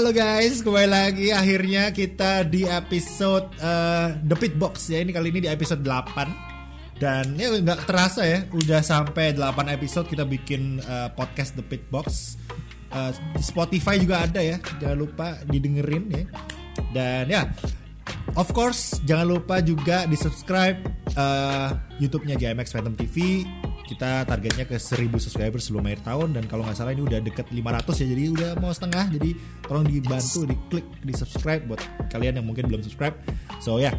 halo guys, kembali lagi akhirnya kita di episode uh, The Pit Box ya. Ini kali ini di episode 8 dan ya nggak terasa ya, udah sampai 8 episode kita bikin uh, podcast The Pit Box. Uh, di Spotify juga ada ya, jangan lupa didengerin ya. Dan ya, of course jangan lupa juga di subscribe uh, YouTube-nya GMX Phantom TV kita targetnya ke 1000 subscribers sebelum akhir tahun dan kalau nggak salah ini udah deket 500 ya jadi udah mau setengah jadi tolong dibantu di klik di subscribe buat kalian yang mungkin belum subscribe so ya yeah.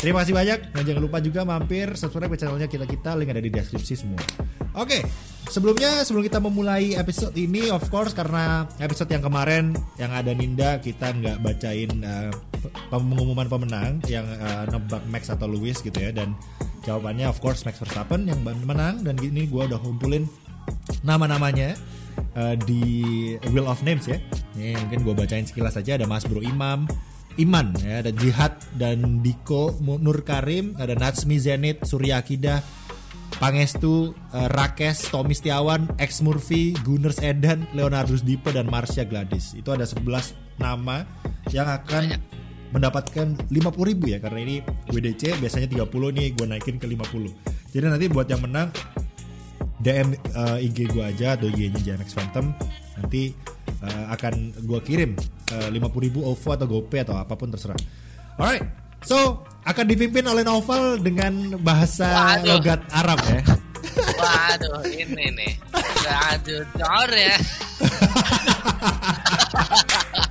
terima kasih banyak dan jangan lupa juga mampir subscribe ke channelnya kita kita link ada di deskripsi semua oke okay. sebelumnya sebelum kita memulai episode ini of course karena episode yang kemarin yang ada Ninda kita nggak bacain uh, pengumuman pemenang yang uh, nebak Max atau Lewis gitu ya dan Jawabannya of course Max Verstappen yang menang. Dan ini gue udah kumpulin nama-namanya uh, di Wheel of Names ya. Ini mungkin gue bacain sekilas saja ada Mas Bro Imam, Iman ya, ada Jihad dan Diko Nur Karim, ada Natsmi Zenit, Surya Akidah, Pangestu, uh, Rakes, Tommy Setiawan, X Murphy, Gunners Edan, Leonardo Dipe dan Marsha Gladys. Itu ada 11 nama yang akan mendapatkan 50 ribu ya karena ini WDC biasanya 30 nih gue naikin ke 50 jadi nanti buat yang menang DM uh, eh, IG gue aja atau IG-nya JMX Phantom. Nanti uh, akan gue kirim uh, 50 ribu OVO atau GoPay atau apa pun terserah. Alright so akan dipimpin oleh Novel dengan bahasa Waduh. logat Arab ya. Waduh ini nih. Waduh jor ya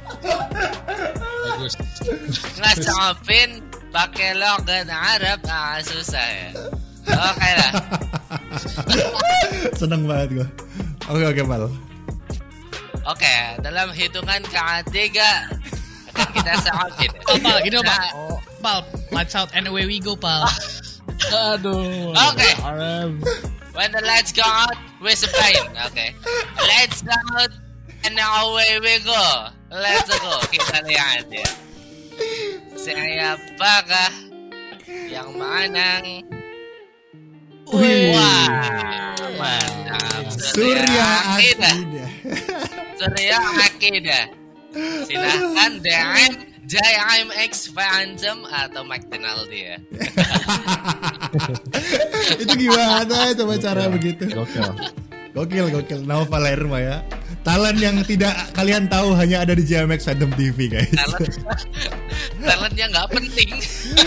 logat Arab. Ah susah ya. Oke okay lah. Seneng banget gue oke oke mal. Oke dalam hitungan ketiga akan kita sahatin oh, pal gini nah, pal oh, pal lights out and away we go pal. Aduh. Oke. Okay. when the lights go out we're playing oke. Okay. lights go out and away we go. Let's go, kita lihat ya. Siapakah yang menang? Wih, Wah, mantap. Surya Akidah. Surya Akidah. Silahkan DM JIMX Phantom atau McDonald ya. Itu gimana coba cara begitu? Gokil. Gokil, gokil. Nova Palermo ya talent yang tidak kalian tahu hanya ada di JMX Phantom TV guys talent talent yang nggak penting.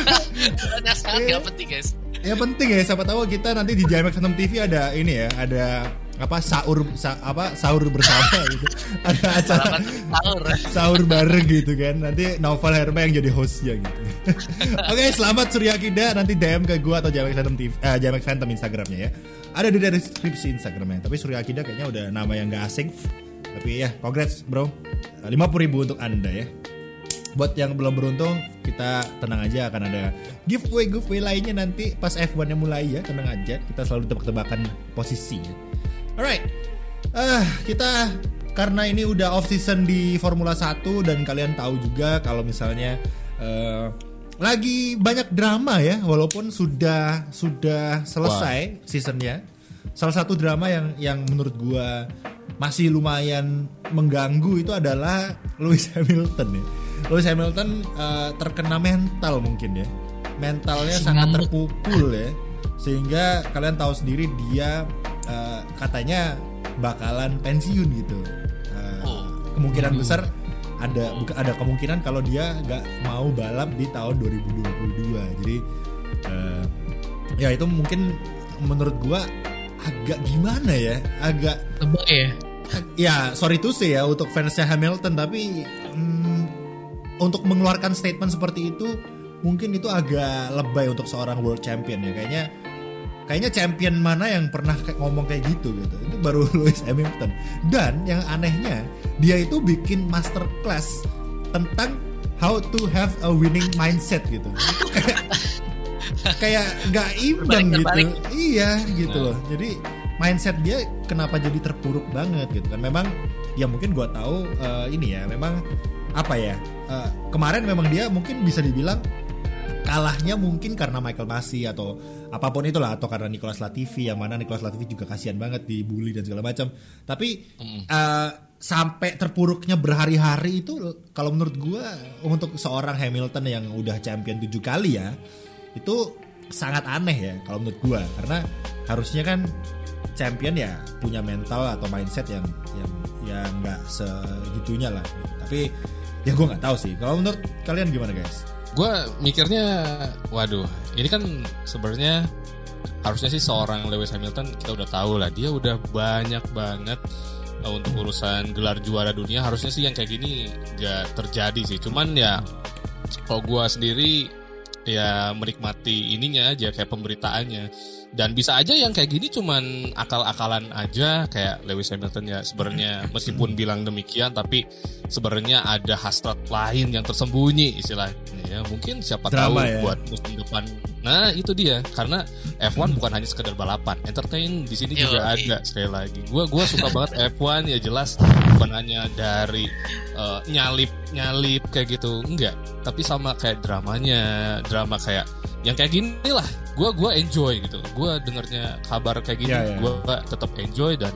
Talentnya sangat nggak penting guys. Ya penting ya. Siapa tahu kita nanti di JMX Phantom TV ada ini ya ada apa sahur sa, apa sahur bersama gitu. Ada acara sahur sahur bareng gitu kan. Nanti Novel Herma yang jadi hostnya gitu. Oke okay, selamat Surya Kida. Nanti DM ke gua atau JMX Phantom TV eh, JMX Phantom Instagramnya ya. Ada di deskripsi Instagramnya. Tapi Surya Kida kayaknya udah nama yang gak asing. Tapi ya, congrats bro. 50 ribu untuk anda ya. Buat yang belum beruntung, kita tenang aja akan ada giveaway giveaway lainnya nanti pas F1 nya mulai ya, tenang aja. Kita selalu tebak-tebakan posisi ya. Alright, uh, kita karena ini udah off season di Formula 1 dan kalian tahu juga kalau misalnya uh, lagi banyak drama ya walaupun sudah sudah selesai seasonnya salah satu drama yang yang menurut gua masih lumayan mengganggu itu adalah Lewis Hamilton ya. Lewis Hamilton uh, terkena mental mungkin ya. Mentalnya sangat terpukul ya. Sehingga kalian tahu sendiri dia uh, katanya bakalan pensiun gitu. Uh, kemungkinan besar ada ada kemungkinan kalau dia nggak mau balap di tahun 2022. Jadi uh, ya itu mungkin menurut gua agak gimana ya agak tebak ya ya sorry to say ya untuk fansnya Hamilton tapi untuk mengeluarkan statement seperti itu mungkin itu agak lebay untuk seorang world champion ya. Kayaknya kayaknya champion mana yang pernah ngomong kayak gitu gitu. Itu baru Lewis Hamilton. Dan yang anehnya dia itu bikin masterclass tentang how to have a winning mindset gitu. Itu kayak kayak nggak imbang gitu. iya gitu loh. Jadi mindset dia kenapa jadi terpuruk banget gitu kan. Memang ya mungkin gue tahu uh, ini ya memang apa ya uh, kemarin memang dia mungkin bisa dibilang kalahnya mungkin karena Michael Masi atau apa pun itulah atau karena Nicolas Latifi yang mana Nicolas Latifi juga kasihan banget dibully dan segala macam. Tapi eh, sampai terpuruknya berhari-hari itu kalau menurut gua untuk seorang Hamilton yang udah champion tujuh kali ya itu sangat aneh ya kalau menurut gua karena harusnya kan champion ya punya mental atau mindset yang yang yang nggak segitunya lah. Tapi ya gua nggak tahu sih. Kalau menurut kalian gimana guys? gue mikirnya waduh ini kan sebenarnya harusnya sih seorang Lewis Hamilton kita udah tahu lah dia udah banyak banget uh, untuk urusan gelar juara dunia harusnya sih yang kayak gini gak terjadi sih cuman ya kalau gue sendiri ya menikmati ininya aja kayak pemberitaannya. Dan bisa aja yang kayak gini cuman akal-akalan aja kayak Lewis Hamilton ya sebenarnya. Meskipun bilang demikian tapi sebenarnya ada hasrat lain yang tersembunyi istilahnya ya. Mungkin siapa Drama tahu ya. buat musim depan. Nah itu dia. Karena F1 bukan hanya sekedar balapan. Entertain di sini juga Yoi. ada sekali lagi. Gua gua suka banget F1 ya jelas. Bukan hanya dari eh, nyalip nyalip kayak gitu enggak. Tapi sama kayak dramanya drama kayak yang kayak gini lah. Gue gua enjoy gitu. Gue dengernya kabar kayak gini Iya, iya. gue tetap enjoy dan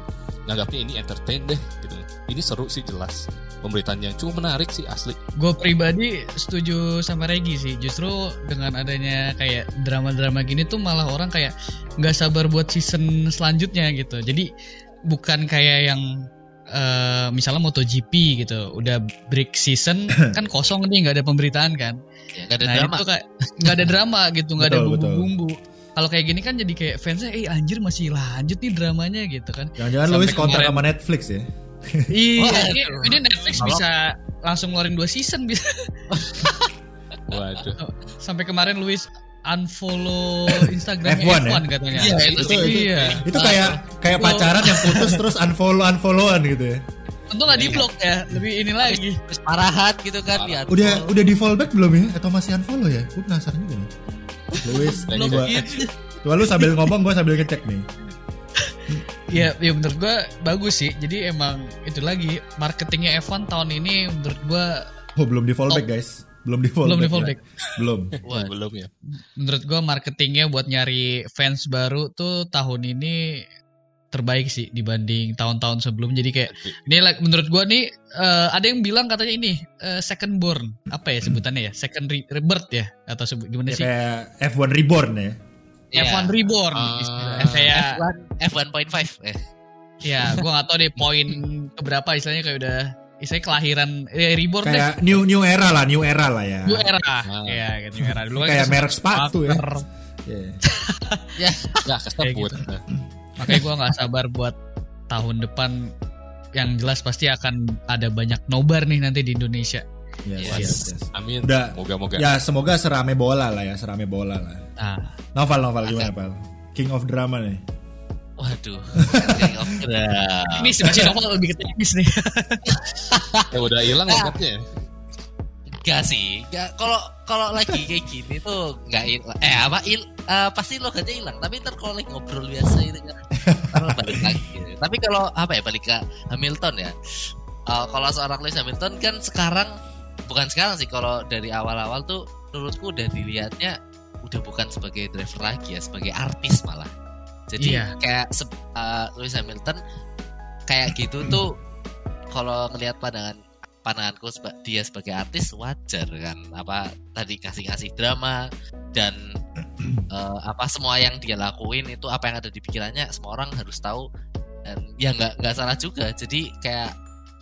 nganggapnya ini entertain deh gitu. Ini seru sih jelas pemberitaan yang cukup menarik sih asli Gue pribadi setuju sama Regi sih. Justru dengan adanya kayak drama-drama gini tuh malah orang kayak nggak sabar buat season selanjutnya gitu. Jadi bukan kayak yang eh, misalnya MotoGP gitu, udah break season kan kosong nih nggak ada pemberitaan kan. Ya, gak ada nah drama. itu kayak nggak ada drama gitu, nggak ada bumbu-bumbu. Kalau kayak gini kan jadi kayak fansnya, eh anjir masih lanjut nih dramanya gitu kan. Jangan-jangan Lewis kontrak sama Netflix ya? Iya, ini, ini Netflix Kalau- bisa langsung ngeluarin dua season bisa. waduh sampai kemarin Luis unfollow Instagram F1 F1, ya? katanya. Iya, itu, itu- itu- iya. Itu kayak kayak Itu- pacaran yang putus terus unfollow unfollowan gitu ya. Untung nggak di blok ya, lebih ini lagi. Terus parahat gitu kan ya. Udah udah di fallback belum ya? Atau masih unfollow ya? Gue penasaran juga nih. Blok gua, gitu. Coba lu sambil ngomong, gue sambil ngecek nih. Ya, ya menurut gua bagus sih. Jadi emang itu lagi marketingnya F1 tahun ini menurut gua Oh belum di fallback guys, belum di fallback. belum di ya. fallback. Belum. Wah, belum ya Menurut gua marketingnya buat nyari fans baru tuh tahun ini terbaik sih dibanding tahun-tahun sebelum. Jadi kayak ini like, menurut gua nih eh, ada yang bilang katanya ini eh, second born apa ya sebutannya ya second re- rebirth ya atau sebut gimana Ya, sih kayak F1 Reborn ya. Iya. F1 reborn istilahnya. kayak F1 F1.5 eh. ya gua nggak tahu deh poin keberapa istilahnya kayak udah istilahnya kelahiran eh, reborn deh Kayak new new era lah, new era lah ya. new era Ah. ya new era dulu kan Kayak merek sepatu ya. Iya. Ya, ya kesebut gitu. makanya gua nggak sabar buat tahun depan yang jelas pasti akan ada banyak nobar nih nanti di Indonesia Yes, Yes. yes, yes. amin Udah. moga-moga Ya semoga serame bola lah ya, serame bola lah. nah Novel novel gimana pal? King of drama nih. waduh. King of Drama. ini sih masih novel lebih ke teknis nih ya udah hilang Ah. logatnya Enggak sih. Enggak kalau kalau lagi kayak gini tuh enggak hilang. Eh apa il, eh, pasti logatnya hilang. Tapi ntar kalau lagi ngobrol biasa itu kan balik lagi. gitu. Tapi kalau apa ya balik ke Hamilton ya. Eh, kalau seorang Lewis Hamilton kan sekarang bukan sekarang sih kalau dari awal-awal tuh menurutku udah dilihatnya udah bukan sebagai driver lagi ya, sebagai artis malah. Jadi Iya. kayak eh, Lewis Hamilton kayak gitu tuh kalau ngelihat pandangan pandanganku dia sebagai artis wajar kan apa tadi kasih kasih drama dan eh, apa semua yang dia lakuin itu apa yang ada di pikirannya semua orang harus tahu dan ya nggak nggak salah juga jadi kayak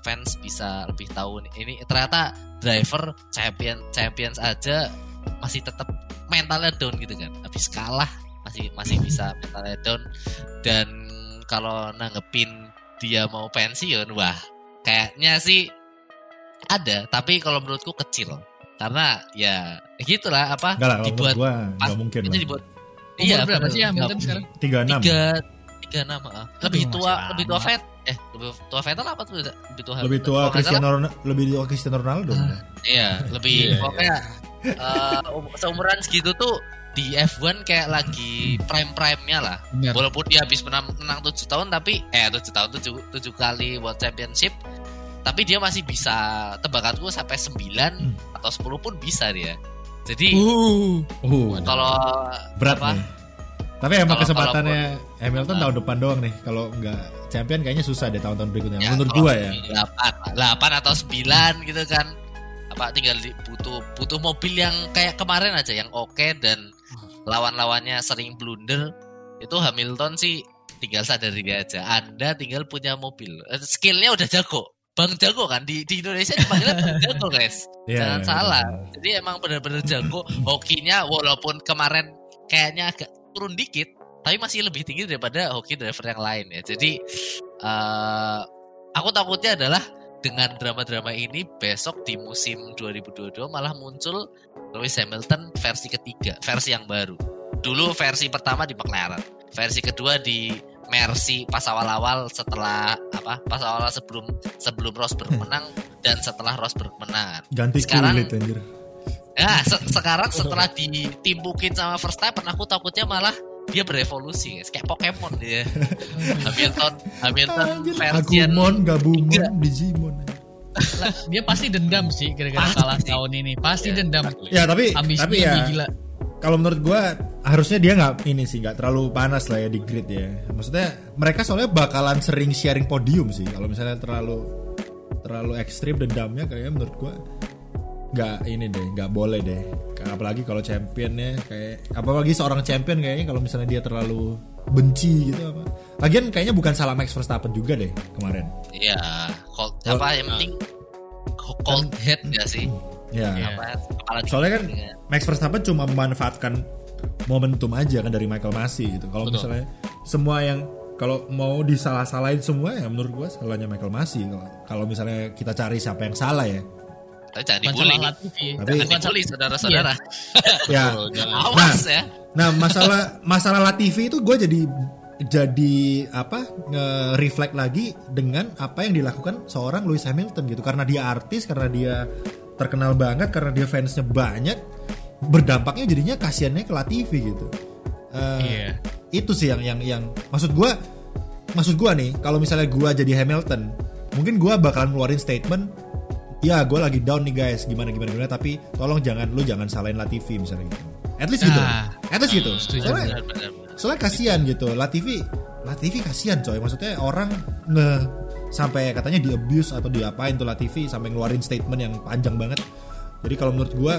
fans bisa lebih tahu nih, ini ternyata driver champion champions aja masih tetap mentalnya down gitu kan habis kalah masih masih bisa mentalnya down dan kalau nanggepin dia mau pensiun wah kayaknya sih ada tapi kalau menurutku kecil karena ya gitulah apa Enggak lah, dibuat gua pas- enggak mungkin itu lah. dibuat Umur berapa bener. sih Hamilton sekarang? 36. tiga tiga nama ah. lebih tua lebih tua lama. Vet eh lebih tua Vettel apa tuh lebih tua Lebih tua nggak Cristiano Ronaldo, lebih tua Cristiano Ronaldo. Ah. iya lebih Iya, iya. pokoknya eh, um- seumuran segitu tuh di F1 kayak lagi prime prime nya lah Bener. walaupun dia habis menang menang tujuh tahun tapi eh tujuh tahun tujuh tujuh kali World Championship tapi dia masih bisa tebakanku sampai 9 Hmm. atau 10 pun bisa dia Jadi Uh, Uh, kalau berat apa, nih. Tapi emang Kalau- kesempatannya Hamilton tahun depan doang nih. Kalau nggak champion kayaknya susah deh tahun-tahun berikutnya. Ya, Menurut gua ya. 8, 8 atau 9 gitu kan. Apa tinggal di, butuh butuh mobil yang kayak kemarin aja yang oke dan lawan-lawannya sering blunder. Itu Hamilton sih tinggal sadar diri aja. Anda tinggal punya mobil. Eh, Skillnya udah jago. Bang jago kan di, di Indonesia dipanggilnya Bang jago guys. Iya, Jangan iya, salah. benar. Jadi emang benar-benar jago. Hokinya walaupun kemarin kayaknya agak turun dikit, tapi masih lebih tinggi daripada hoki driver yang lain ya. Jadi eh aku takutnya adalah dengan drama-drama ini besok di musim 2022 malah muncul Lewis Hamilton versi ketiga, versi yang baru. Dulu versi pertama di McLaren, versi kedua di Mercy pas awal-awal setelah apa? Pas awal sebelum sebelum Rosberg menang dan setelah Rosberg menang. Ganti Sekarang- kulit anjir. Ya, se- sekarang setelah ditimbukin sama Verstappen, aku takutnya malah dia berevolusi, guys. Kayak Pokemon dia. Hamilton, Hamilton version Agumon, Gabumon. Digimon. lah, dia pasti dendam sih gara-gara kalah tahun ini. Pasti Iya. dendam. Ya tapi Ambisinya tapi ya gila. kalau menurut gua harusnya dia nggak ini sih nggak terlalu panas lah ya di grid ya. Maksudnya mereka soalnya bakalan sering sharing podium sih. Kalau misalnya terlalu terlalu ekstrim dendamnya kayaknya menurut gua nggak ini deh nggak boleh deh. Apalagi kalau championnya kayak apalagi seorang champion kayaknya kalau misalnya dia terlalu benci gitu apa. Lagian kayaknya bukan salah Max Verstappen juga deh kemarin. Iya, cold, Oh, apa yang penting cold head gak sih? Ya. Iya. Apa Soalnya kan dingin. Max Verstappen cuma memanfaatkan momentum aja kan dari Michael Masi gitu. Kalau misalnya semua yang kalau mau disalah-salahin semua ya menurut gua salahnya Michael Masi. Kalau- Kalau misalnya kita cari siapa yang salah ya. Tapi jangan Bukan dibully. Tapi- Jangan dibully saudara-saudara. ya. Betul, jangan. Awas ya. Nah masalah masalah Latifi itu gue jadi jadi apa nge-reflect lagi dengan apa yang dilakukan seorang Lewis Hamilton gitu karena dia artis karena dia terkenal banget karena dia fansnya banyak berdampaknya jadinya kasihannya ke Latifi gitu Eh, Iya. itu sih yang yang yang maksud gue maksud gue nih kalau misalnya gue jadi Hamilton mungkin gue bakalan ngeluarin statement ya gue lagi down nih guys. Gimana gimana gimana? Tapi tolong jangan lu jangan salahin Latifi misalnya gitu. At least gitu. Ah, at least gitu. setuju. soalnya Benar-benar. soalnya kasihan gitu. Latifi Latifi kasihan coy. Maksudnya orang nge sampai katanya di abuse atau diapain tuh Latifi sampai ngeluarin statement yang panjang banget. Jadi kalau menurut gua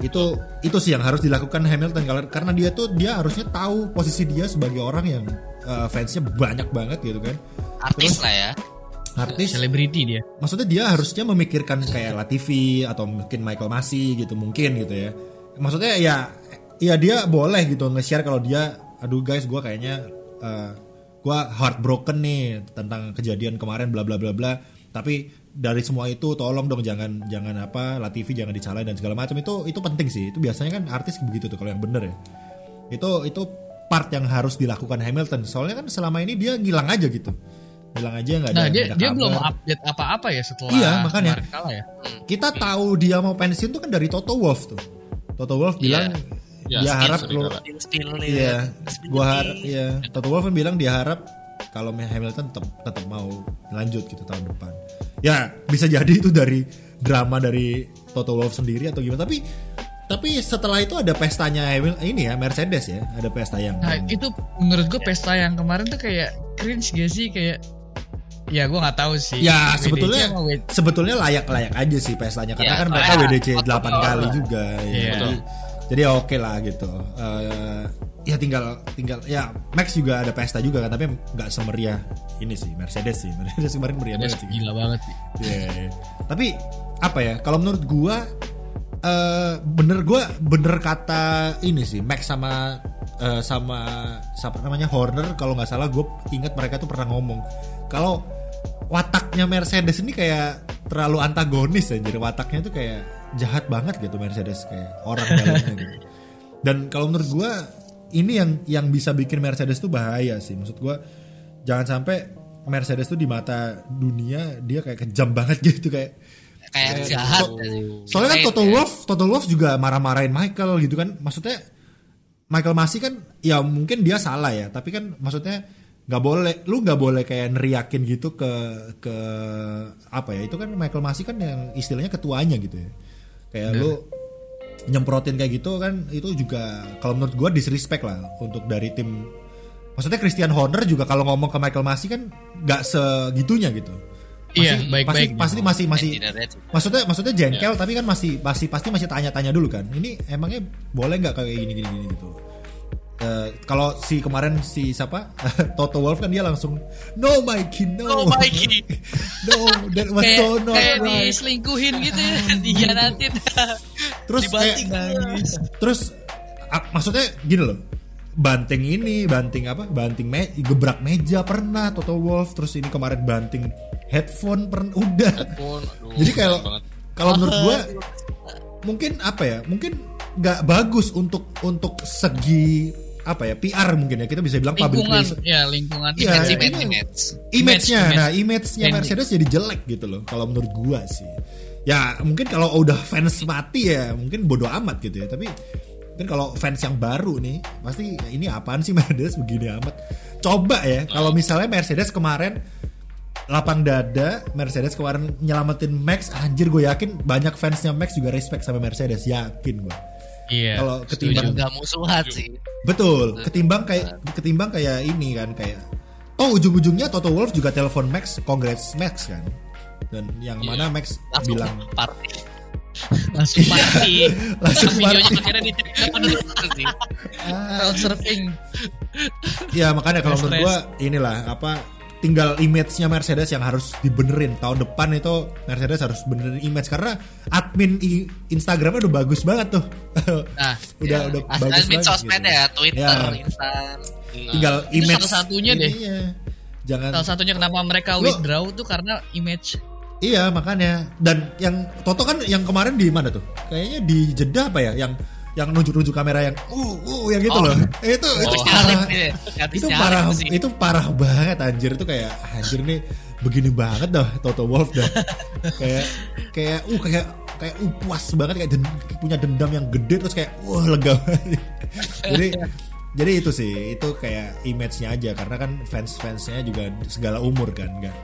itu itu sih yang harus dilakukan Hamilton. Karena dia tuh dia harusnya tahu posisi dia sebagai orang yang eh, fansnya banyak banget gitu kan. Artis Terus- lah ya. Artis? Selebriti dia. maksudnya dia harusnya memikirkan kayak Latifi atau mungkin Michael Masi gitu mungkin gitu ya. Maksudnya ya ya dia boleh gitu nge-share kalau dia aduh guys gua kayaknya eh, gua heartbroken nih tentang kejadian kemarin bla bla bla bla. Tapi dari semua itu tolong dong jangan jangan apa Latifi jangan dicalain dan segala macam. Itu itu penting sih. Itu biasanya kan artis begitu tuh kalau yang bener ya. Itu itu part yang harus dilakukan Hamilton. Soalnya kan selama ini dia ngilang aja gitu ngilang aja nggak ada Nah, dia nggak ada dia belum update apa-apa ya setelah Iya, makanya. kemarin kalah ya. kita tahu dia mau pensiun tuh kan dari Toto Wolff tuh. Toto Wolff Iya. bilang Ya, dia skill harap lo iya, gua harap iya. Toto Wolff kan bilang dia harap kalau Hamilton tetap tetap mau lanjut gitu tahun depan. Ya, bisa jadi itu dari drama dari Toto Wolff sendiri atau gimana tapi tapi setelah itu ada pestanya ini ya Mercedes ya, ada pesta yang Nah, itu menurut gue pesta yang kemarin tuh kayak cringe gak sih kayak ya gue nggak tahu sih. Ya WDC sebetulnya sebetulnya layak-layak aja sih pestanya karena Ya, kan mereka WDC hot 8 motor kali lah. juga ya. Iya. Jadi jadi ya oke lah gitu. Eh, ya tinggal tinggal ya Max juga ada pesta juga kan tapi nggak semeriah ini sih Mercedes sih. Mercedes kemarin meriah Udah banget sih. gila banget sih. Iya, iya. Tapi apa ya? Kalau menurut gua eh bener gua bener kata ini sih Max sama eh, sama siapa namanya Horner kalau nggak salah gue ingat mereka tuh pernah ngomong kalau wataknya Mercedes ini kayak terlalu antagonis ya jadi wataknya tuh kayak jahat banget gitu Mercedes kayak orang dalamnya gitu. Dan kalau menurut gua ini yang yang bisa bikin Mercedes tuh bahaya sih. Maksud gua jangan sampai Mercedes tuh di mata dunia dia kayak kejam banget gitu kayak Kayak jahat. Soalnya kan Toto Wolff, Toto Wolff juga marah-marahin Michael gitu kan. Maksudnya Michael Masi kan ya mungkin dia salah ya, tapi kan maksudnya nggak boleh, lu nggak boleh kayak neriakin gitu ke ke apa ya? Itu kan Michael Masi kan yang istilahnya ketuanya gitu ya. Kayak lu nyemprotin kayak gitu kan itu juga kalau menurut gua disrespect lah untuk dari tim maksudnya Christian Horner juga kalau ngomong ke Michael Massey kan nggak segitunya gitu Iya, Masih- baik-baik. pasti, pasti masih masih maksudnya maksudnya jengkel tapi kan masih masih pasti masih tanya-tanya dulu kan ini emangnya boleh nggak kayak gini gini gini gitu Eh, kalau si kemarin si siapa? Toto Wolf kan dia langsung no Mikey no. No, Mikey. no that was kayak, so not kayak right. diselingkuhin gitu ya dihianatin terus kayak nangis terus maksudnya gini loh banting ini banting apa? Banting me gebrak meja pernah Toto Wolf terus ini kemarin banting headphone pernah udah. Pun, aduh, jadi kalau kalau menurut gua mungkin apa ya mungkin nggak bagus untuk untuk segi apa ya PR mungkin ya kita bisa bilang public lingkungan relation- ya lingkungan. Image, ini- image. Image. image-nya Image, nah image-nya Image. Mercedes jadi jelek gitu loh kalau menurut gua sih. Ya mungkin kalau udah fans mati ya mungkin bodoh amat gitu ya tapi mungkin kalau fans yang baru nih pasti "Ya, ini apaan sih Mercedes begini amat. Coba ya kalau misalnya Mercedes kemarin lapang dada Mercedes kemarin nyelamatin Max anjir gue yakin banyak fansnya Max juga respect sama Mercedes yakin gue iya kalau ketimbang Nggak musuhan sih. Betul, ketimbang kayak ketimbang kayak ini kan kayak oh ujung-ujungnya Toto Wolff juga telepon Max, congrats Max kan. Dan yang Iya. mana Max Langsung bilang party. langsung mati Langsung videonya akhirnya di sih. crowd surfing ya makanya kalau menurut gua inilah apa tinggal image-nya Mercedes yang harus dibenerin tahun depan itu Mercedes harus benerin image karena admin Instagramnya udah bagus banget tuh Nah, udah ya. udah As- bagus admin banget sosmed gitu. ya, Twitter, Ya. Instan. tinggal Itu image salah-satunya deh. ininya. jangan salah satunya kenapa mereka Lo- withdraw tuh karena image Iya makanya dan yang Toto kan yang kemarin di mana tuh? Kayaknya di Jeddah apa ya? Yang yang nunjuk-nunjuk kamera yang uh uh yang gitu Oh. loh. Eh, itu itu Oh, parah. nyalip nih. Habis Itu parah sih. itu parah banget anjir itu kayak anjir nih begini banget dah Toto Wolf dah. kayak kayak uh kayak kayak uh puas banget kayak den- punya dendam yang gede terus kayak wah lega banget. Jadi jadi itu sih itu kayak image-nya aja karena kan fans-fansnya juga segala umur kan nggak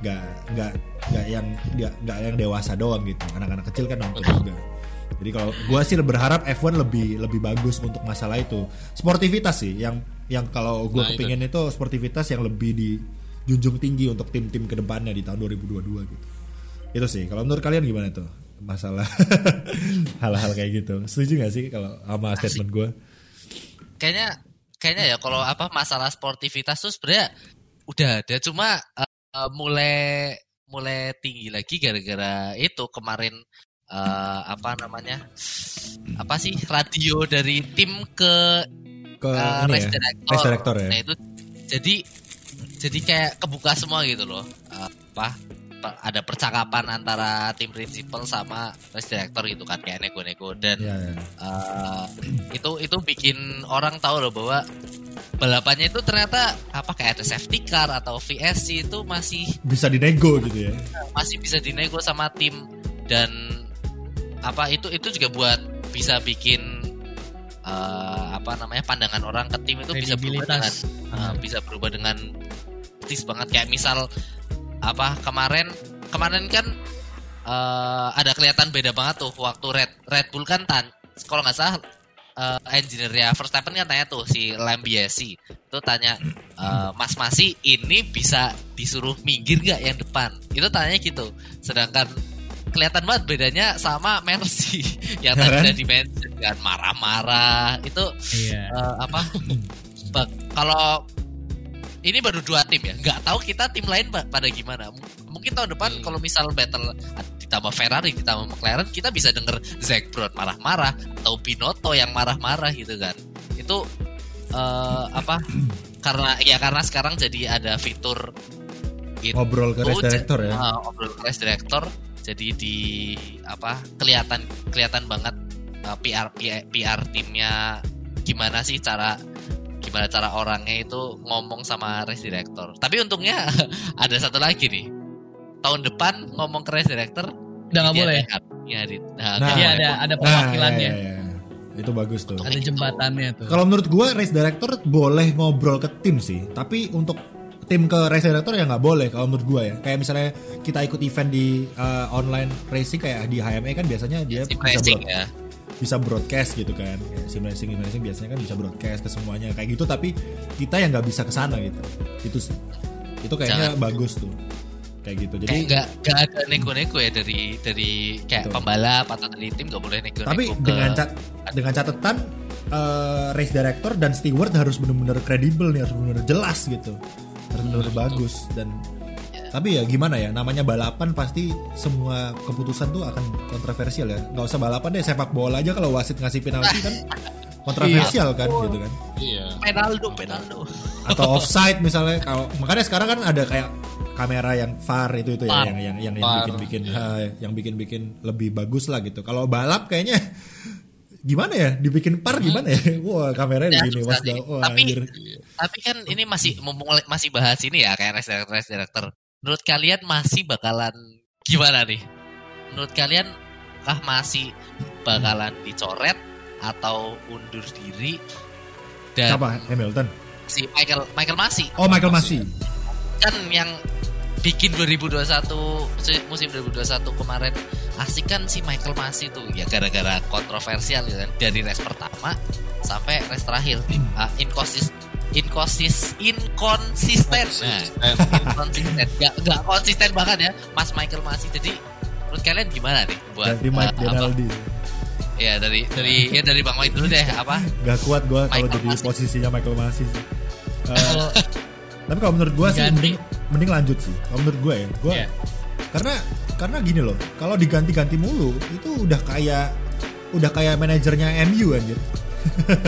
nggak nggak nggak yang nggak yang dewasa doang gitu anak-anak kecil kan nonton juga jadi kalau gua sih berharap F1 lebih lebih bagus untuk masalah itu. Sportivitas sih yang yang kalau gua Nah, itu. kepingin itu. sportivitas yang lebih dijunjung tinggi untuk tim-tim ke depannya di tahun 2022 gitu. Itu sih. Kalau menurut kalian gimana tuh masalah hal-hal kayak gitu. Setuju gak sih kalau sama statement gua? Kayaknya kayaknya ya kalau apa masalah sportivitas tuh sebenarnya udah ada. Cuma eh, mulai mulai tinggi lagi gara-gara itu kemarin eh, apa namanya? Apa sih radio dari tim ke ke uh, race ya director. race director ya Nah itu jadi jadi kayak kebuka semua gitu loh. Uh, apa ada percakapan antara tim prinsipal sama race director gitu kan kayak nego-nego dan Iya, iya. uh, itu itu bikin orang tahu loh bahwa balapannya itu ternyata apa kayak ada safety car atau VSC itu masih bisa dinego gitu ya masih bisa dinego sama tim dan apa itu itu juga buat bisa bikin eh, apa namanya pandangan orang ke tim itu bisa berubah dengan eh, bisa berubah dengan tis banget. Kayak misal apa kemarin kemarin kan eh, ada kelihatan beda banget tuh waktu Red Red Bull kan tan kalau nggak salah eh, engineer-nya Verstappen kan tanya tuh si Lambiasi itu tanya eh, Mas Masi ini bisa disuruh minggir nggak yang depan? Itu tanya gitu. Sedangkan kelihatan banget bedanya sama Mercy. Yang Ya tadi udah dimention kan marah-marah. Itu iya. eh, apa? Bak- kalau ini baru dua tim ya? Nggak tahu kita tim lain pa- pada gimana. M- mungkin tahun depan Hmm. kalau misal battle ditambah Ferrari ditambah McLaren kita bisa denger Zac Brown marah-marah atau Binotto yang marah-marah gitu kan. Itu eh, apa? Karena ya karena sekarang jadi ada fitur itu ngobrol ke race director ya? ah, ngobrol ke race director jadi di apa kelihatan kelihatan banget uh, PR PR, PR timnya gimana sih cara gimana cara orangnya itu ngomong sama race director. Tapi untungnya ada satu lagi nih. Tahun depan ngomong ke race director udah nggak boleh ada- Iya, di- nah, Nah, Iya ada- ada Nah, perwakilannya. iya, iya. itu bagus tuh. Ada jembatannya tuh. Kalau menurut gua race director boleh ngobrol ke tim sih, tapi untuk tim ke race director ya nggak boleh kalau menurut gua ya. Kayak misalnya kita ikut event di uh, online racing kayak di HME kan biasanya dia Sim bisa racing broad- ya. bisa broadcast gitu kan Kayak sim racing sim racing biasanya kan bisa broadcast ke semuanya kayak gitu tapi kita yang nggak bisa ke sana gitu itu sih itu kayaknya Jangan. bagus tuh kayak gitu jadi nggak nggak ada neko-neko ya dari dari kayak Betul. pembalap atau dari tim nggak boleh neko-neko tapi ke dengan cat dengan catatan eh, race director dan steward harus benar-benar kredibel nih harus benar-benar jelas gitu benar-benar bagus dan tapi ya gimana ya namanya balapan pasti semua keputusan tuh akan kontroversial ya. Nggak usah balapan deh sepak bola aja kalau wasit ngasih penalti kan kontroversial kan gitu kan. Iya. penaldo penaldo. Atau offside misalnya kalau makanya sekarang kan ada kayak kamera yang VAR itu itu ya yang yang yang, yang bikin bikin iya. yang bikin bikin lebih bagus lah gitu. Kalau balap kayaknya gimana ya? Dibikin par gimana ya? Wah kameranya Ya, begini sih. wah Tapi- anjir. tapi kan ini masih mumpung masih bahas ini ya kayak race director race director. Menurut kalian masih bakalan gimana nih? Menurut kalian kah masih bakalan dicoret atau undur diri dan siapa? Hamilton? Si Michael Michael Masi oh Michael Masi kan yang bikin 2021 musim- musim 2021 kemarin. Asik kan si Michael Masi tuh ya gara-gara kontroversial gitu kan? Dari race pertama sampai race terakhir. Ah, inkonsis inkonsis inkonsisten. Nah, inkonsisten. Gak, gak konsisten banget ya Mas Michael Masi. Jadi menurut kalian gimana nih buat Mike eh, apa- Denaldi ya dari dari ya dari Bang Mike dulu deh apa? Gak kuat gue kalau jadi Masi. posisinya Michael Masi sih. Eh, Kalau tapi kalau menurut gue sih mending, mending lanjut sih kalau menurut gue ya gue Iya. karena karena gini loh kalau diganti-ganti mulu itu udah kayak udah kayak manajernya MU anjir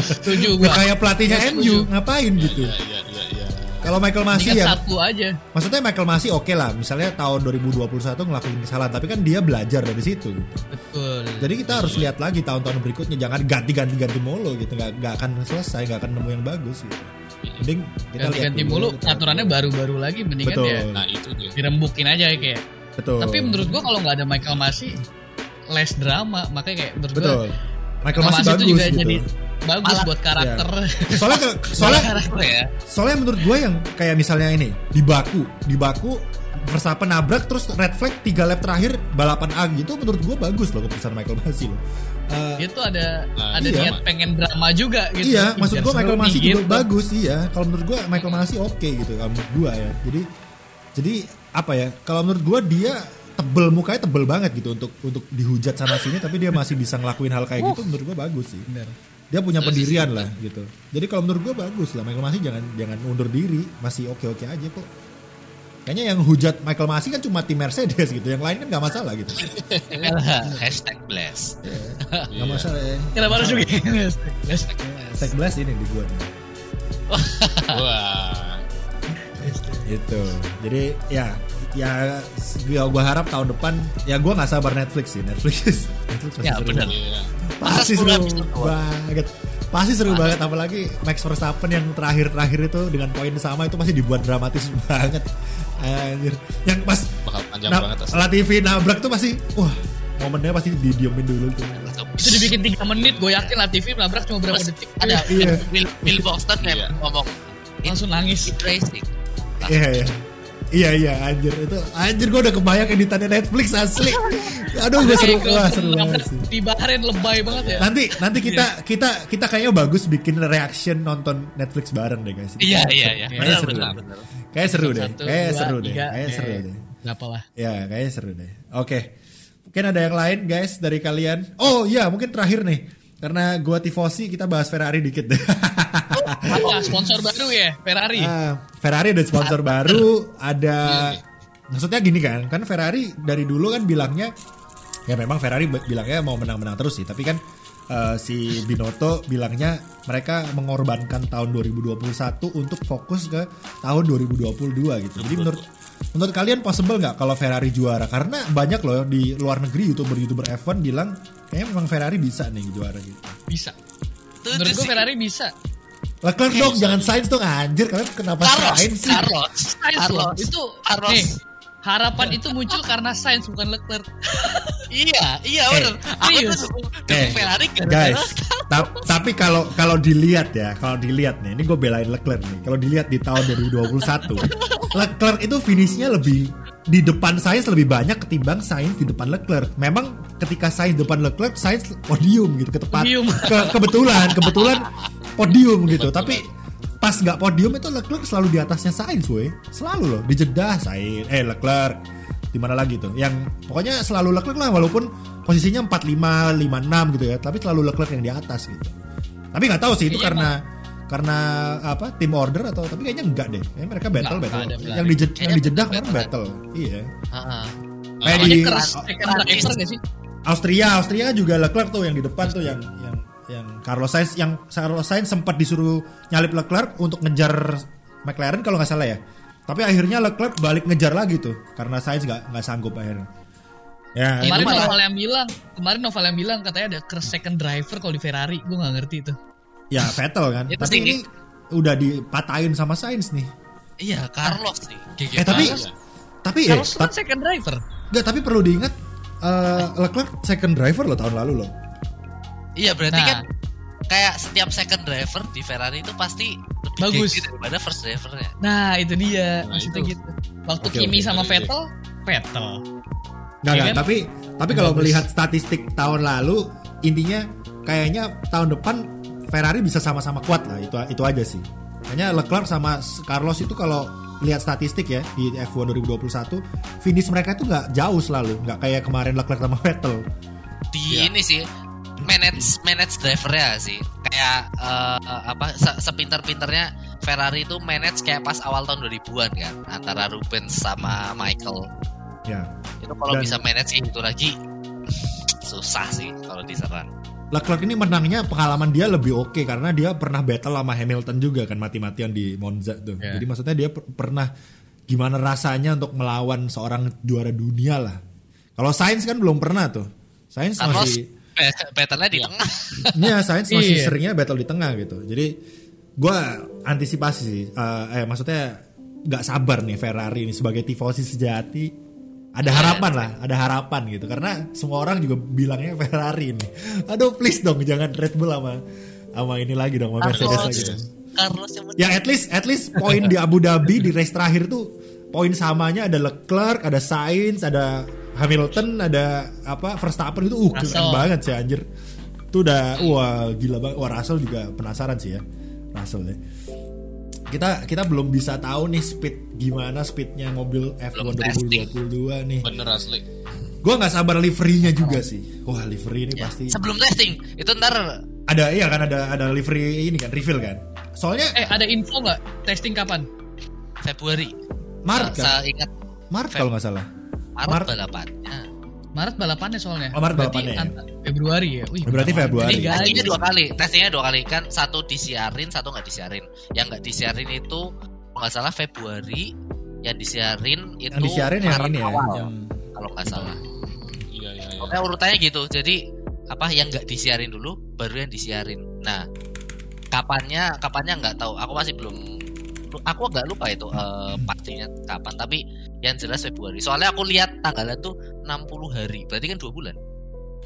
setuju udah kayak pelatihnya Gua MU ngapain gitu Iya, iya, iya, iya. kalau Michael Masi Mendingan ya satu aja. maksudnya Michael Masi oke lah misalnya tahun 2021 ngelakuin kesalahan tapi kan dia belajar dari situ gitu. Betul. jadi kita harus lihat lagi tahun-tahun berikutnya jangan ganti-ganti ganti mulu gitu nggak nggak akan selesai nggak akan nemu yang bagus gitu mending kita lihat ganti-ganti dulu, mulu aturannya baru-baru lagi mendingan Betul. ya Nah itu dia. dirembukin aja ya kayak. betul. Tapi menurut gua kalau nggak ada Michael Masi less drama. Makanya kayak menurut gua betul. Michael Masi Masi itu bagus juga gitu. jadi bagus Malah- buat karakter. soalnya ke- soalnya Karakter ya. soalnya menurut gue yang kayak misalnya ini di baku. Di baku Verstappen nabrak terus red flag tiga lap terakhir balapan A gitu menurut gue bagus loh keputusan Michael Masi loh Eh, Dia tuh ada Nah, ada iya. niat pengen drama juga gitu. iya maksud gue Michael seru Masi nih, juga gitu. bagus iya kalau menurut gue Michael Masi oke gitu kalau menurut gue ya jadi jadi apa ya kalau menurut gue dia tebel mukanya tebel banget gitu untuk untuk dihujat sana sini tapi dia masih bisa ngelakuin hal kayak gitu menurut gue bagus sih Bener. dia punya pendirian lah gitu jadi kalau menurut gue bagus lah Michael Masi jangan jangan undur diri masih oke oke aja kok kayaknya yang hujat Michael Masi kan cuma tim Mercedes gitu yang lain kan nggak masalah gitu. Hashtag blast nggak masalah ya. Kenapa harus begini? Tag blast ini di gua nih. Wah. gitu. Jadi ya ya gua, gua harap tahun depan ya gua nggak sabar Netflix sih. Netflix Netflix pasti Ya, seru benar. Iya. pasti seru 10 episode doang? banget. Pasti seru banget apalagi Max Verstappen yang terakhir-terakhir itu dengan poin sama itu pasti dibuat dramatis banget anjir yang pas Bakal panjang na- banget asli. Latifi nabrak tuh pasti wah momennya pasti didiemin dulu tuh Itu dibikin 3 menit, gue yakin lah TV nabrak cuma berapa detik. ada Iya. Bill, Bill Boxton yang Iya. ngomong Langsung nangis. It racing iya iya iya iya anjir. Itu anjir gua udah kebayang editannya Netflix asli. Aduh gue seru wah seru banget sih. Di Bahrain lebay banget ya. nanti nanti kita kita kita kayaknya bagus bikin reaction nonton Netflix bareng deh guys. Iya iya iya. Kayaknya seru. deh. kayak seru deh. Kayak seru deh. kayak seru deh. Berapa lah? ya kayaknya seru deh. Oke. Mungkin ada yang lain guys dari kalian? Oh iya mungkin terakhir nih. Karena gua tifosi kita bahas Ferrari dikit deh Apa sponsor baru ya? Ferrari. Ah, Ferrari ada sponsor baru, ada maksudnya gini kan, kan Ferrari dari dulu kan bilangnya ya memang Ferrari bilangnya mau menang-menang terus sih, tapi kan eh, si Binotto bilangnya mereka mengorbankan tahun 2021 untuk fokus ke tahun 2022 gitu. Jadi menurut menurut kalian possible nggak kalau Ferrari juara? Karena banyak loh di luar negeri youtuber-youtuber F1 bilang kayaknya memang Ferrari bisa nih juara gitu. Bisa. Menurut gue. Ferrari bisa. Leclerc dong, jangan Sainz dong anjir. Kalian kenapa Carlos Sainz sih? Carlos Sainz loh. Carlos Itu Carlos nih, harapan itu muncul karena Sainz bukan Leclerc. Iya iya Eh, benar Aku tuh dukung dukung Ferrari gara-gara guys ta- tapi kalau kalau dilihat ya kalau dilihat nih ini gue belain Leclerc nih kalau dilihat di tahun 2021 Leclerc itu finishnya lebih di depan Sainz lebih banyak ketimbang Sainz di depan Leclerc memang ketika Sainz depan Leclerc, Sainz podium gitu ke tepat. Ke, kebetulan, kebetulan podium gitu. Tapi pas nggak podium itu Leclerc selalu di atasnya Sainz, weh. Selalu loh, di Jeddah Sainz, eh Leclerc. Di mana lagi tuh? Yang pokoknya selalu Leclerc lah walaupun posisinya 45, 56 gitu ya, tapi selalu Leclerc yang di atas gitu. Tapi nggak tahu sih itu Kayaknya karena karena apa tim order atau tapi kayaknya enggak deh. Kayaknya mereka battle Enggak, battle. enggak yang di yang di Jeddah kemarin battle. battle. Iya. Heeh. Kayak Pokoknya di keras gak sih? Austria, Austria juga Leclerc tuh yang di depan tuh yang yang yang Carlos Sainz yang Carlos Sainz sempat disuruh nyalip Leclerc untuk ngejar McLaren kalau nggak salah ya. Tapi akhirnya Leclerc balik ngejar lagi tuh karena Sainz nggak nggak sanggup akhirnya. Ya, Kemarin Noval yang bilang, kemarin Noval yang bilang katanya ada keras second driver kalau di Ferrari, gue nggak ngerti itu. Ya Vettel kan. Itu Tapi ini udah dipatahin sama Sainz nih. Iya, Carlos nih. GG Eh tapi Carlos. tapi eh, Carlos kan second driver. nggak tapi perlu diingat eh, Leclerc second driver loh tahun lalu loh. Iya, berarti Nah. kan kayak setiap second driver di Ferrari itu pasti lebih Bagus. daripada first drivernya. Nah itu dia Nah, maksudnya itu. gitu. Waktu Oke, Kimi oke, sama. Vettel, Vettel. Nggak, Iya nggak, kan? tapi tapi kalau melihat statistik tahun lalu intinya kayaknya tahun depan Ferrari bisa sama-sama kuat lah itu itu aja sih. Kayaknya Leclerc sama Carlos itu kalau lihat statistik ya di F1 2021 finish mereka itu nggak jauh selalu nggak kayak kemarin Leclerc sama Vettel. Di Iya. ini sih manage manage drivernya sih. Kayak eh, apa se- sepinter-pinternya Ferrari itu manage kayak pas awal tahun 2000-an kan antara Rubens sama Michael. Ya. Itu kalau Dan- bisa manage kayak gitu lagi susah sih kalau diserang. Leclerc ini menangnya pengalaman dia lebih oke karena dia pernah battle sama Hamilton juga kan mati-matian di Monza tuh. Ya. Jadi maksudnya dia per- pernah gimana rasanya untuk melawan seorang juara dunia lah. Kalau Sainz kan belum pernah tuh. Sainz masih battle-nya di Iya. tengah. Iya, Sainz masih Iya. seringnya battle di tengah gitu. Jadi gua antisipasi sih. eh, eh maksudnya nggak sabar nih Ferrari ini sebagai tifosi sejati. Ada harapan lah, ada harapan gitu. Karena semua orang juga bilangnya Ferrari ini. Aduh please dong jangan Red Bull sama sama ini lagi dong, sama Mercedes Carlos, lagi dong. Carlos yang Ya at least at least poin di Abu Dhabi di race terakhir tuh poin samanya ada Leclerc, ada Sainz, ada Hamilton, ada apa Verstappen itu uh keren banget sih anjir. Itu udah wah gila banget. Wah Russell juga penasaran sih ya. Russell ya. Kita kita belum bisa tahu nih speed gimana speednya mobil F1 Belum testing. 2022 nih. Bener asli. Gue nggak sabar liverynya juga sih. Wah livery ini Ya, pasti sebelum testing itu ntar ada iya kan ada ada livery ini kan reveal kan. Soalnya Eh ada info nggak testing kapan? Februari. Maret Saya kan? ingat Maret kalau nggak salah. Maret, Maret. balapannya. Maret balapannya soalnya. Oh, Maret Berarti balapannya ya. Februari ya. Wih, Berarti. Februari. Jadi dua kali, testingnya dua kali kan satu disiarin, satu nggak disiarin. Yang nggak disiarin itu nggak salah Februari, yang disiarin itu Yang disiarin yang Maret ini ya, awal, yang kalau nggak salah. Iya iya iya. Pokoknya urutannya gitu. Jadi apa yang nggak disiarin dulu, baru yang disiarin. Nah, kapannya, kapannya nggak tahu. Aku masih belum, aku nggak lupa itu eh, pastinya kapan. Tapi yang jelas Februari. Soalnya aku lihat tanggalnya tuh 60 hari. Berarti kan dua bulan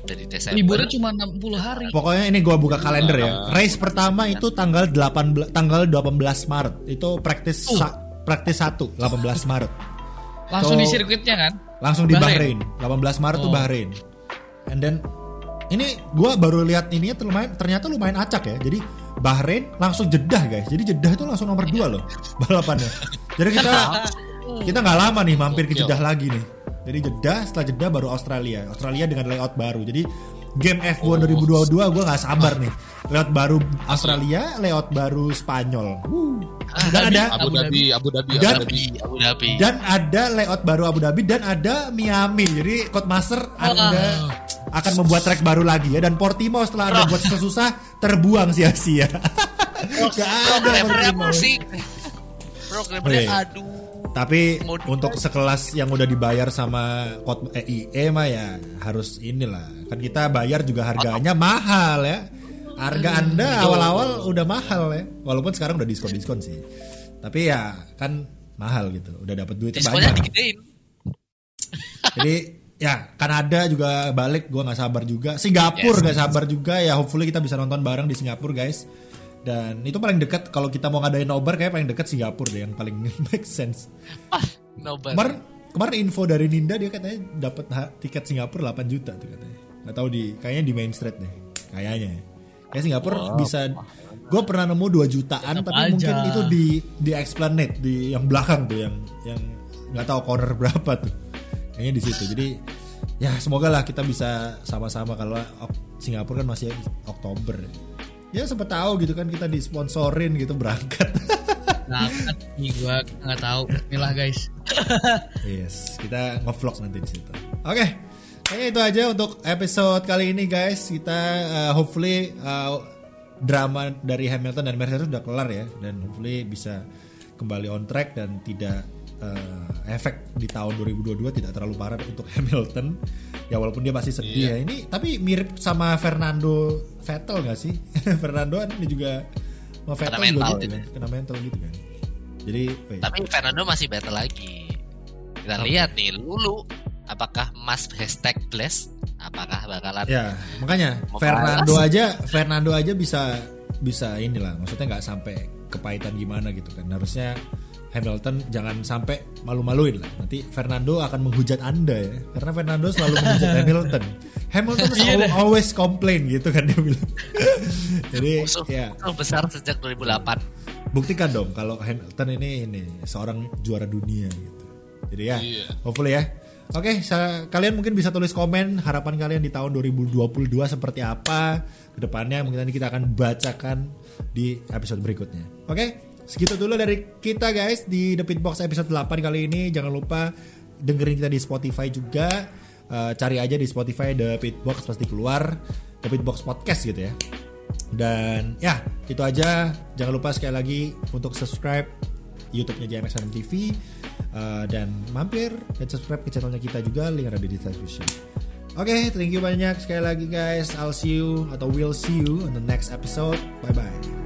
dari Desember. liburnya cuma 60 hari. Pokoknya ini gua buka kalender ya. Ah. Race pertama itu tanggal 18 tanggal 18 Maret. Itu praktis Uh. sa- praktis 1 18 Maret. Langsung So- di sirkuitnya kan? Langsung di Bahrain. Bahrain. 18 Maret tuh Oh. Bahrain. And then ini gua baru lihat ini tuh lumayan ternyata lumayan acak ya. Jadi Bahrain langsung Jeddah guys. Jadi Jeddah itu langsung nomor 2 loh balapannya. Jadi kita kita nggak lama nih mampir ke. Jeddah lagi nih. Jadi Jeddah setelah Jeddah baru Australia. Australia dengan layout baru. Jadi game F1 2022 gue nggak sabar nih. Layout baru Australia, layout baru Spanyol. Wuh. Dan ada Abu Dhabi, Abu Dhabi, Dan- Abu Dhabi. Abu Dhabi. dan ada layout baru Abu Dhabi dan ada Miami. Jadi Codemaster Anda akan membuat track baru lagi ya dan Portimao setelah Anda buat susah terbuang sia-sia. Gak ada Programnya Portimao. pusing. Programnya Oke. aduh. Tapi di- untuk sekelas yang udah dibayar sama Cod eh, IE mah ya harus inilah. Kan kita bayar juga harganya mahal ya. Harga Anda awal-awal udah mahal ya. Walaupun sekarang udah diskon-diskon sih. Tapi ya kan mahal gitu. Udah dapat duitnya Diskonnya banyak. digedein. Jadi ya Kanada juga balik gua nggak sabar juga. Singapura Yes. nggak sabar juga ya. Hopefully kita bisa nonton bareng di Singapura guys. Dan itu paling dekat kalau kita mau ngadain nobar kayak paling dekat Singapura deh yang paling make sense. Ah, nobar. Kemarin kemarin info dari Ninda dia katanya dapat tiket Singapura 8 juta tuh katanya. nggak tahu di kayaknya di Main Street deh kayaknya kayak Singapura bisa gue pernah nemu 2 jutaan Tetep tapi aja. mungkin itu di di Esplanade di yang belakang tuh yang yang nggak tahu corner berapa tuh kayaknya di situ jadi ya semoga lah kita bisa sama-sama kalau Singapura kan masih Oktober ya sempat tahu gitu kan kita disponsorin gitu berangkat Nah, nih gua nggak tahu. Inilah guys. Yes, kita ngevlog nanti di situ. Oke, kayaknya itu aja untuk episode kali ini guys. Kita uh, hopefully uh, drama dari Hamilton dan Mercedes udah kelar ya, dan hopefully bisa kembali on track dan tidak uh, efek di tahun 2022 tidak terlalu parah untuk Hamilton. Ya walaupun dia masih sedih ya. Ini tapi mirip sama Fernando Vettel gak sih? Fernando kan dia juga sama Vettel Kena mental gitu gitu. kan, kena mental gitu kan. Jadi, wait. Tapi Fernando masih battle lagi. Kita lihat nih, Lulu apakah Mas hashtag bless? Apakah bakalan Ya, makanya Mau Fernando aja Fernando aja bisa bisa inilah, maksudnya nggak sampai kepahitan gimana gitu kan. Harusnya Hamilton jangan sampai malu-maluin lah. Nanti Fernando akan menghujat Anda ya. Karena Fernando selalu menghujat Hamilton. Hamilton is Iya always complain gitu kan dia bilang. Jadi musuh, ya musuh besar sejak 2008? buktikan dong kalau Hamilton ini ini seorang juara dunia gitu. Jadi ya, Iya. hopefully ya. Oke, sa- kalian mungkin bisa tulis komen harapan kalian di tahun 2022 seperti apa ke depannya mungkin nanti kita akan bacakan di episode berikutnya. Oke, segitu dulu dari kita guys di The Pitbox episode 8 kali ini. Jangan lupa dengerin kita di Spotify juga. Eh, cari aja di Spotify The Pitbox pasti keluar The Pitbox Podcast gitu ya. Dan ya itu aja. Jangan lupa sekali lagi untuk subscribe YouTube-nya JMXM TV uh, dan mampir dan subscribe ke channelnya kita juga link ada di description. Oke, thank you banyak sekali lagi guys. I'll see you atau we'll see you on the next episode. Bye bye.